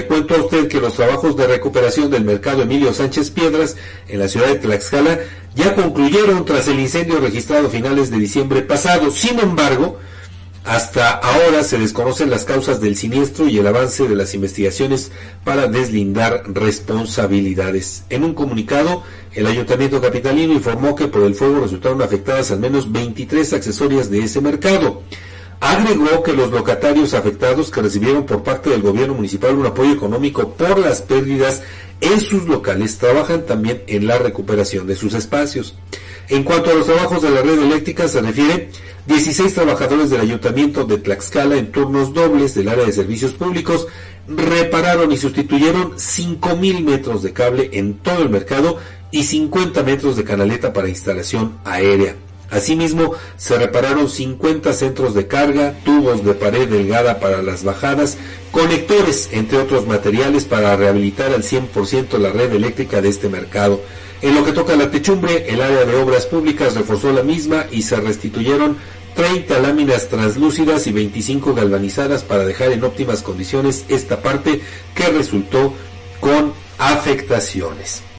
le cuento a usted que los trabajos de recuperación del mercado Emilio Sánchez Piedras en la ciudad de Tlaxcala ya concluyeron tras el incendio registrado a finales de diciembre pasado. Sin embargo, hasta ahora se desconocen las causas del siniestro y el avance de las investigaciones para deslindar responsabilidades. En un comunicado, el Ayuntamiento Capitalino informó que por el fuego resultaron afectadas al menos 23 accesorias de ese mercado. Agregó que los locatarios afectados que recibieron por parte del gobierno municipal un apoyo económico por las pérdidas en sus locales trabajan también en la recuperación de sus espacios. En cuanto a los trabajos de la red eléctrica se refiere, 16 trabajadores del ayuntamiento de Tlaxcala en turnos dobles del área de servicios públicos repararon y sustituyeron 5.000 metros de cable en todo el mercado y 50 metros de canaleta para instalación aérea. Asimismo, se repararon 50 centros de carga, tubos de pared delgada para las bajadas, conectores, entre otros materiales para rehabilitar al 100% la red eléctrica de este mercado. En lo que toca a la techumbre, el área de obras públicas reforzó la misma y se restituyeron 30 láminas translúcidas y 25 galvanizadas para dejar en óptimas condiciones esta parte que resultó con afectaciones.